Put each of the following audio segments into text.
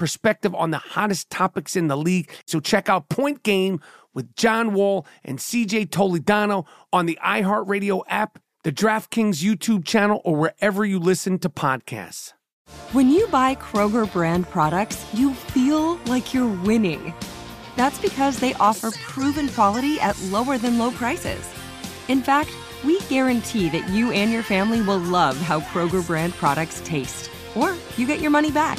perspective on the hottest topics in the league. So check out Point Game with John Wall and CJ Toledano on the iHeartRadio app, the DraftKings YouTube channel, or wherever you listen to podcasts. When you buy Kroger brand products, you feel like you're winning. That's because they offer proven quality at lower than low prices. In fact, we guarantee that you and your family will love how Kroger brand products taste, or you get your money back.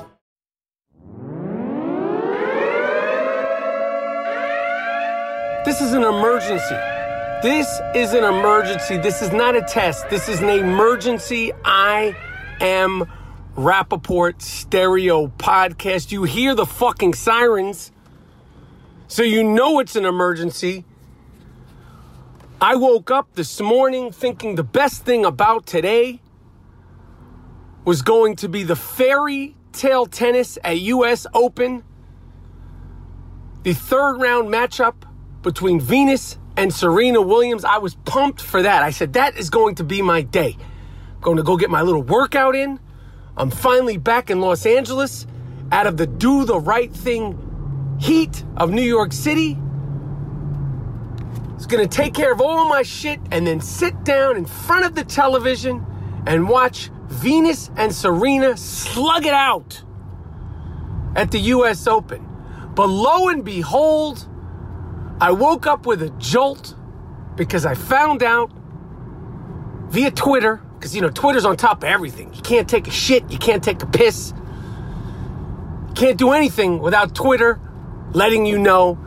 This is an emergency. This is an emergency. This is not a test. This is an emergency. I am Rapaport Stereo Podcast. You hear the fucking sirens, so you know it's an emergency. I woke up this morning thinking the best thing about today was going to be the fairy tale tennis at US Open, the third round matchup between Venus and Serena Williams. I was pumped for that. I said, that is going to be my day. going to go get my little workout in. I'm finally back in Los Angeles out of the do the right thing heat of New York City. It's going to take care of all my shit and then sit down in front of the television and watch Venus and Serena slug it out at the US Open. But lo and behold, I woke up with a jolt because I found out via Twitter, because you know, Twitter's on top of everything. You can't take a shit, you can't take a piss, you can't do anything without Twitter letting you know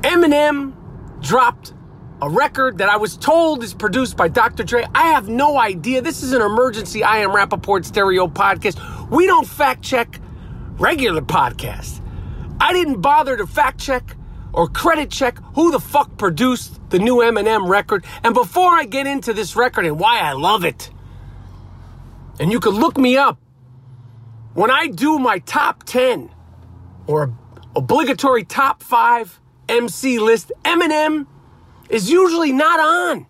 Eminem dropped a record that I was told is produced by Dr. Dre. I have no idea. This is an emergency. I am Rapaport Stereo podcast. We don't fact check regular podcasts. I didn't bother to fact check or credit check who the fuck produced the new Eminem record. And before I get into this record and why I love it, and you can look me up, when I do my top 10 or obligatory top 5 MC list, Eminem is usually not on.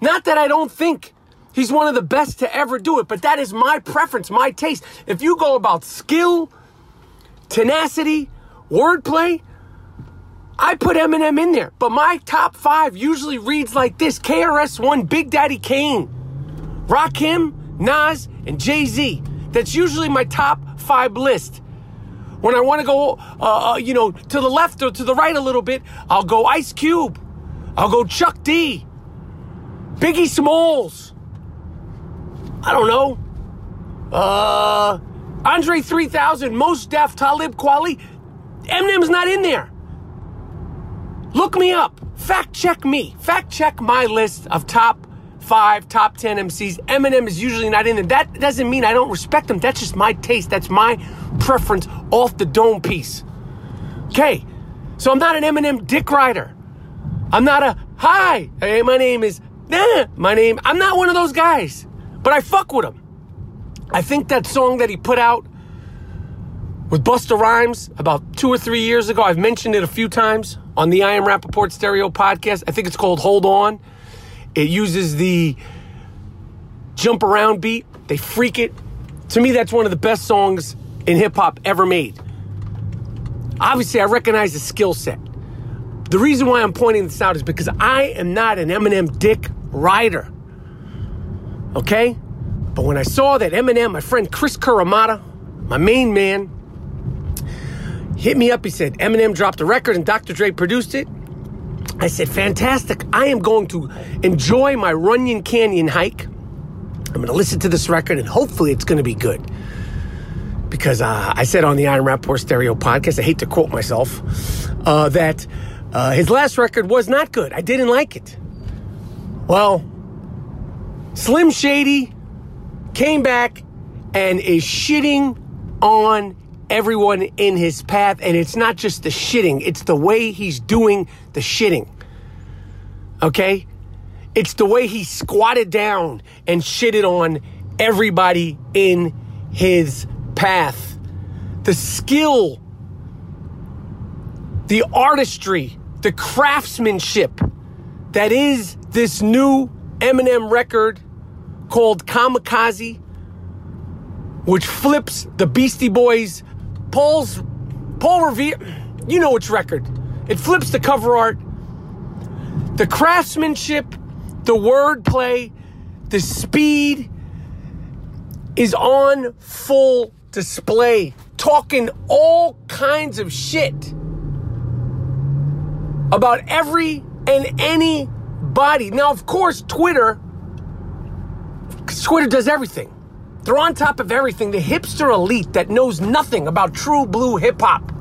Not that I don't think he's one of the best to ever do it, but that is my preference, my taste. If you go about skill, tenacity, wordplay, I put Eminem in there. But my top five usually reads like this KRS-One, Big Daddy Kane, Rakim, Nas, and Jay Z. That's usually my top five list. When I want to go, uh, uh, you know, to the left or to the right a little bit, I'll go Ice Cube. I'll go Chuck D. Biggie Smalls. I don't know. Uh, Andre 3000, Mos Def, Talib Kweli. Eminem's not in there. Look me up. Fact check me. Fact check my list of top five, top 10 MCs. Eminem is usually not in there. That doesn't mean I don't respect him. That's just my taste. That's my preference off the dome piece. Okay, so I'm not an Eminem dick rider. I'm not a hi. Hey, my name is nah. My name. I'm not one of those guys. But I fuck with him. I think that song that he put out with Busta Rhymes about two or three years ago. I've mentioned it a few times on the I Am Rapaport Stereo podcast. I think it's called Hold On. It uses the jump around beat. They freak it. To me, that's one of the best songs in hip hop ever made. Obviously, I recognize the skill set. The reason why I'm pointing this out is because I am not an Eminem dick rider. Okay? But when I saw that Eminem, my friend Chris Kuramata, my main man, hit me up, he said, Eminem dropped a record and Dr. Dre produced it. I said, fantastic. I am going to enjoy my Runyon Canyon hike. I'm going to listen to this record and hopefully it's going to be good. Because uh, I said on the Iron Rapaport Stereo podcast, I hate to quote myself, uh, that uh, his last record was not good. I didn't like it. Well, Slim Shady came back and is shitting on everyone in his path. And it's not just the shitting, it's the way he's doing the shitting. Okay? It's the way he squatted down and shitted on everybody in his path. The skill, the artistry, the craftsmanship that is this new Eminem record called Kamikaze, which flips the Beastie Boys, Paul's, Paul Revere, you know which record. It flips the cover art. The craftsmanship, the wordplay, the speed is on full display, talking all kinds of shit about every and any body. Now, of course, Twitter, Twitter does everything. They're on top of everything. The hipster elite that knows nothing about true blue hip hop.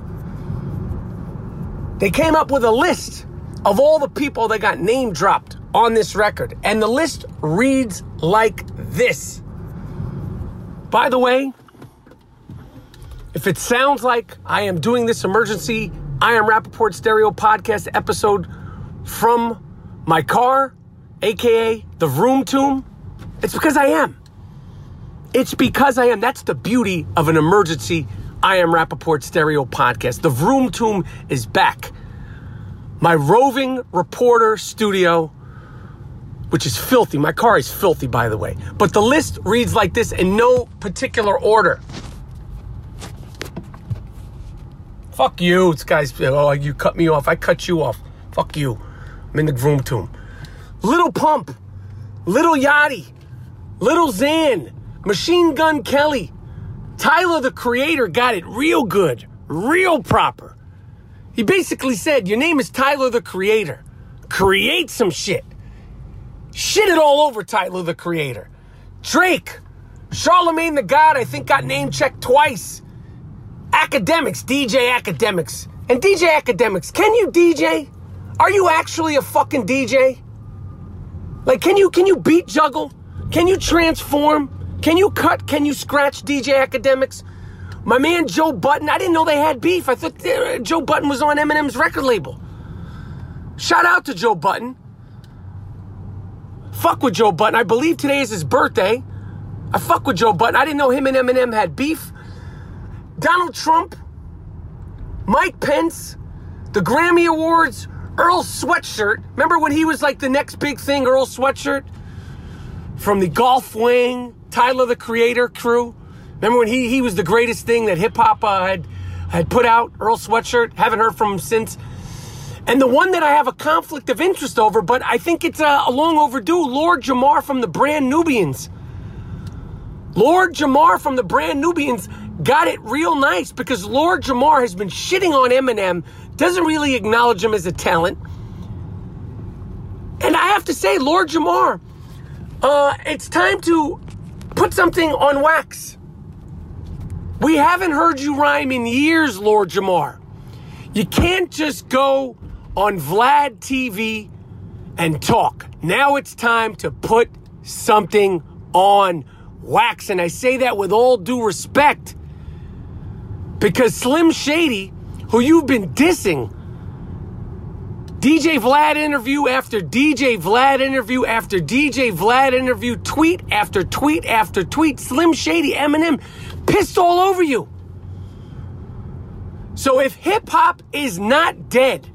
They came up with a list of all the people that got name dropped on this record. And the list reads like this. By the way, if it sounds like I am doing this emergency I Am Rapaport Stereo podcast episode from my car, aka the Room Tomb, it's because I am. It's because I am. That's the beauty of an emergency I Am Rapaport Stereo podcast. The Room Tomb is back. My roving reporter studio, which is filthy. My car is filthy, by the way. But the list reads like this in no particular order. Fuck you, this guy's. Oh, you cut me off. I cut you off. Fuck you. I'm in the Room Tomb. Little Pump, Little Yachty, Little Xan, Machine Gun Kelly, Tyler the Creator got it real good, real proper. He basically said, Your name is Tyler the Creator. Create some shit. Shit it all over Tyler the Creator. Drake, Charlemagne the God, I think got name checked twice. Akademiks, DJ Akademiks. And DJ Akademiks, can you DJ? Are you actually a fucking DJ? Like, can you can you beat juggle? Can you transform? Can you cut? Can you scratch DJ Akademiks? My man Joe Budden, I didn't know they had beef. I thought uh, Joe Budden was on Eminem's record label. Shout out to Joe Budden. Fuck with Joe Budden. I believe today is his birthday. I fuck with Joe Budden. I didn't know him and Eminem had beef. Donald Trump, Mike Pence, the Grammy Awards, Earl Sweatshirt. Remember when he was like the next big thing, Earl Sweatshirt? From the Golf Wang, Tyler the Creator crew. Remember when he, he was the greatest thing that hip hop uh, had, had put out, Earl Sweatshirt? Haven't heard from him since. And the one that I have a conflict of interest over, but I think it's uh, a long overdue, Lord Jamar from the Brand Nubians. Lord Jamar from the Brand Nubians got it real nice because Lord Jamar has been shitting on Eminem, doesn't really acknowledge him as a talent. And I have to say, Lord Jamar, uh, it's time to put something on wax. We haven't heard you rhyme in years, Lord Jamar. You can't just go on Vlad TV and talk. Now it's time to put something on wax. And I say that with all due respect because Slim Shady, who you've been dissing, DJ Vlad interview after DJ Vlad interview after DJ Vlad interview, tweet after tweet after tweet, Slim Shady, Eminem, pissed all over you. So if hip hop is not dead,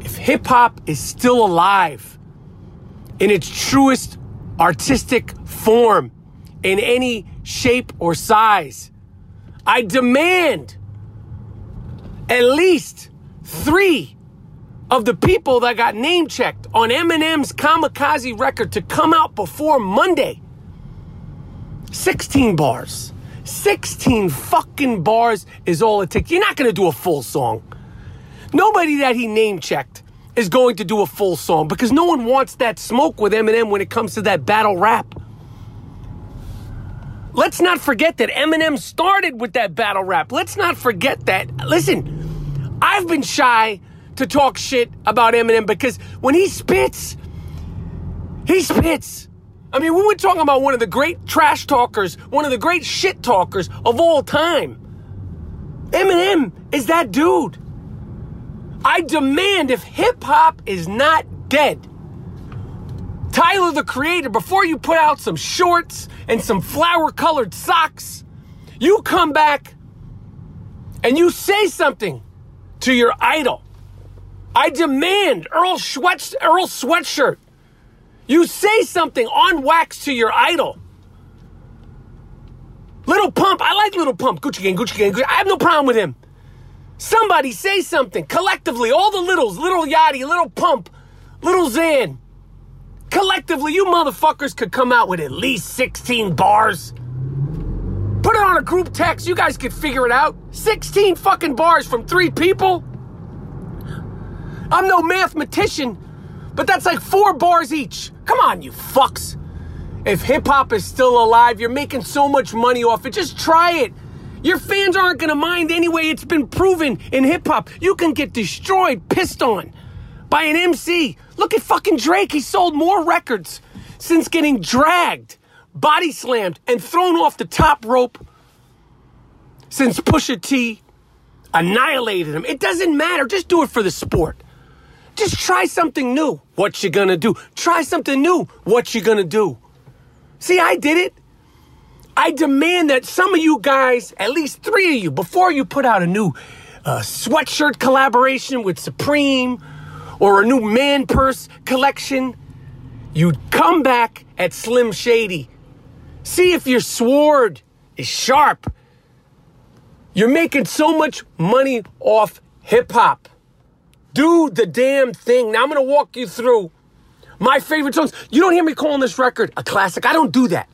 if hip hop is still alive in its truest artistic form, in any shape or size, I demand at least three of the people that got name checked on Eminem's Kamikaze record to come out before Monday. 16 bars. 16 fucking bars is all it takes. You're not going to do a full song. Nobody that he name checked is going to do a full song because no one wants that smoke with Eminem when it comes to that battle rap. Let's not forget that Eminem started with that battle rap. Let's not forget that. Listen, I've been shy to talk shit about Eminem because when he spits, he spits. I mean, we were talking about one of the great trash talkers, one of the great shit talkers of all time. Eminem is that dude. I demand if hip hop is not dead, Tyler the Creator, before you put out some shorts and some flower colored socks, you come back and you say something to your idol. I demand Earl, Sweat, Earl Sweatshirt. You say something on wax to your idol. Little Pump, I like Little Pump. Gucci Gang, Gucci Gang, Gucci. I have no problem with him. Somebody say something collectively. All the littles, Little Yachty, Little Pump, Little Xan. Collectively, you motherfuckers could come out with at least 16 bars. Put it on a group text. You guys could figure it out. 16 fucking bars from three people. I'm no mathematician, but that's like four bars each. Come on, you fucks. If hip hop is still alive, you're making so much money off it. Just try it. Your fans aren't gonna mind anyway. It's been proven in hip hop. You can get destroyed, pissed on by an MC. Look at fucking Drake. He sold more records since getting dragged, body slammed, and thrown off the top rope since Pusha T annihilated him. It doesn't matter. Just do it for the sport. Just try something new. What you gonna do? Try something new. What you gonna do? See, I did it. I demand that some of you guys, at least three of you, before you put out a new uh, sweatshirt collaboration with Supreme or a new man purse collection, you'd come back at Slim Shady. See if your sword is sharp. You're making so much money off hip hop. Do the damn thing. Now I'm going to walk you through my favorite songs. You don't hear me calling this record a classic. I don't do that.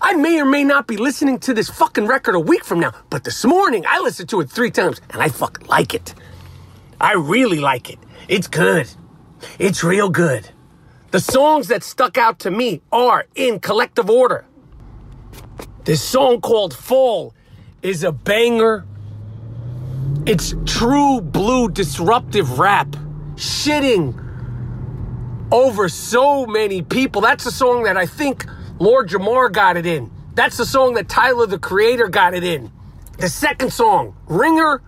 I may or may not be listening to this fucking record a week from now, but this morning I listened to it three times and I fucking like it. I really like it. It's good. It's real good. The songs that stuck out to me are in collective order. This song called Fall is a banger. It's true blue disruptive rap, shitting over so many people. That's the song that I think Lord Jamar got it in. That's the song that Tyler the Creator got it in. The second song, Ringer,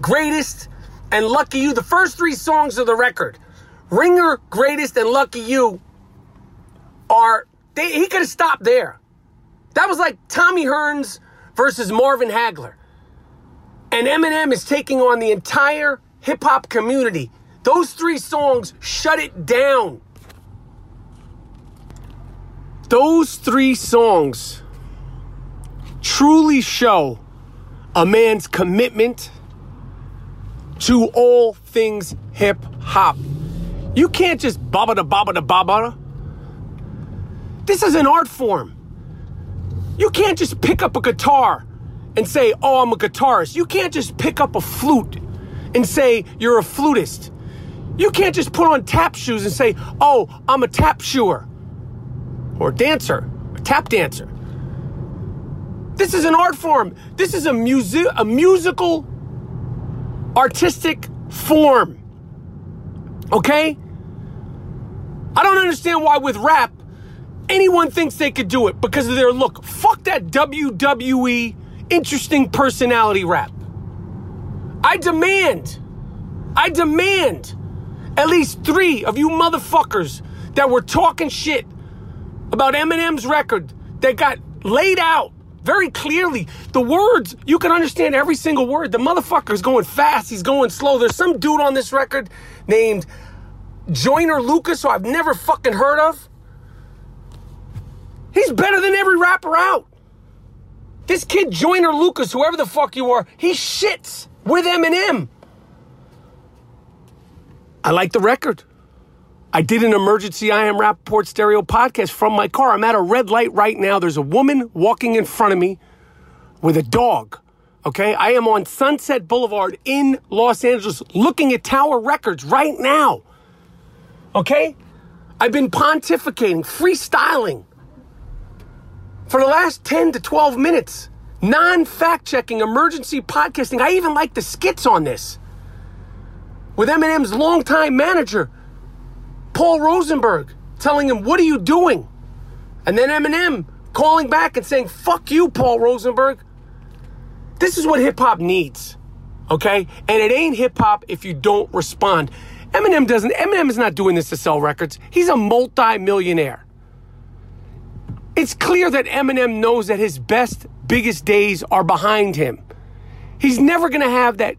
Greatest, and Lucky You. The first three songs of the record, Ringer, Greatest, and Lucky You, are, they, he could have stopped there. That was like Tommy Hearns versus Marvin Hagler. And Eminem is taking on the entire hip hop community. Those three songs shut it down. Those three songs truly show a man's commitment to all things hip hop. You can't just baba da baba da baba. This is an art form. You can't just pick up a guitar and say, oh, I'm a guitarist. You can't just pick up a flute and say you're a flutist. You can't just put on tap shoes and say, oh, I'm a tap shoer or dancer, a tap dancer. This is an art form. This is a music, a musical, artistic form. Okay? I don't understand why with rap, anyone thinks they could do it because of their look. Fuck that WWE interesting personality rap. I demand I demand at least three of you motherfuckers that were talking shit about Eminem's record that got laid out very clearly. The words, you can understand every single word. The motherfucker's going fast, he's going slow. There's some dude on this record named Joyner Lucas, who I've never fucking heard of. He's better than every rapper out. This kid, Joyner Lucas, whoever the fuck you are, he shits with Eminem. I like the record. I did an emergency I Am Rapaport stereo podcast from my car. I'm at a red light right now. There's a woman walking in front of me with a dog. Okay, I am on Sunset Boulevard in Los Angeles looking at Tower Records right now. Okay? I've been pontificating, freestyling for the last 10 to 12 minutes. Non fact checking, emergency podcasting. I even like the skits on this. With Eminem's longtime manager, Paul Rosenberg, telling him, What are you doing? And then Eminem calling back and saying, Fuck you, Paul Rosenberg. This is what hip hop needs. Okay? And it ain't hip hop if you don't respond. Eminem doesn't, Eminem is not doing this to sell records. He's a multi-millionaire. It's clear that Eminem knows that his best, biggest days are behind him. He's never gonna have that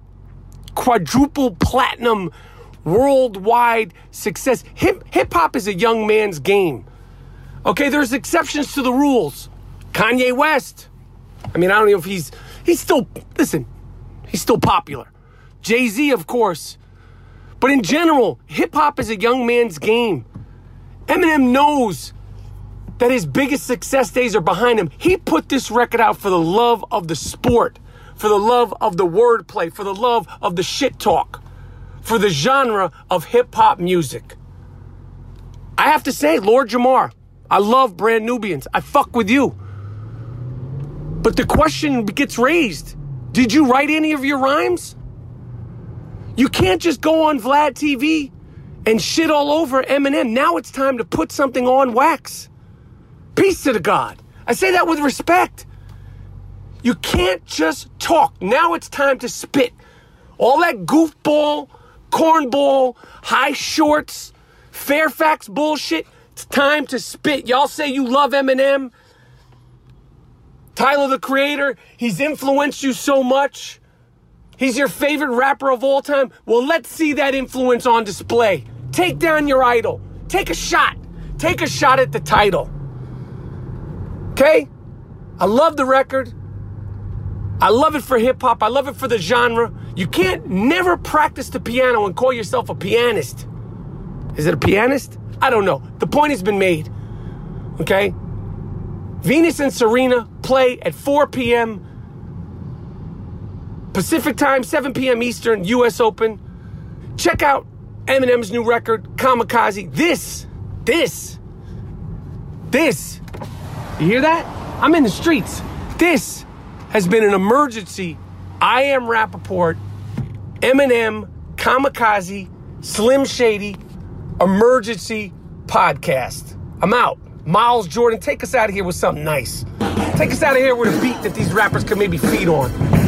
quadruple platinum worldwide success. Hip hop is a young man's game. Okay, there's exceptions to the rules. Kanye West. I mean, I don't know if he's he's still listen, he's still popular. Jay-Z, of course. But in general, hip hop is a young man's game. Eminem knows that his biggest success days are behind him. He put this record out for the love of the sport, for the love of the wordplay, for the love of the shit talk, for the genre of hip hop music. I have to say, Lord Jamar, I love Brand Nubians. I fuck with you. But the question gets raised Did you write any of your rhymes? You can't just go on Vlad TV and shit all over Eminem. Now it's time to put something on wax. Peace to the God. I say that with respect. You can't just talk. Now it's time to spit. All that goofball, cornball, high shorts, Fairfax bullshit. It's time to spit. Y'all say you love Eminem. Tyler the Creator, he's influenced you so much. He's your favorite rapper of all time. Well, let's see that influence on display. Take down your idol. Take a shot. Take a shot at the title. Okay? I love the record. I love it for hip hop. I love it for the genre. You can't never practice the piano and call yourself a pianist. Is it a pianist? I don't know. The point has been made. Okay? Venus and Serena play at 4 p.m. Pacific time, 7 p.m. Eastern, US Open. Check out Eminem's new record, Kamikaze. This, this, this. You hear that? I'm in the streets. This has been an emergency. I am Rapaport, Eminem, Kamikaze, Slim Shady, emergency podcast. I'm out. Miles Jordan, take us out of here with something nice. Take us out of here with a beat that these rappers can maybe feed on.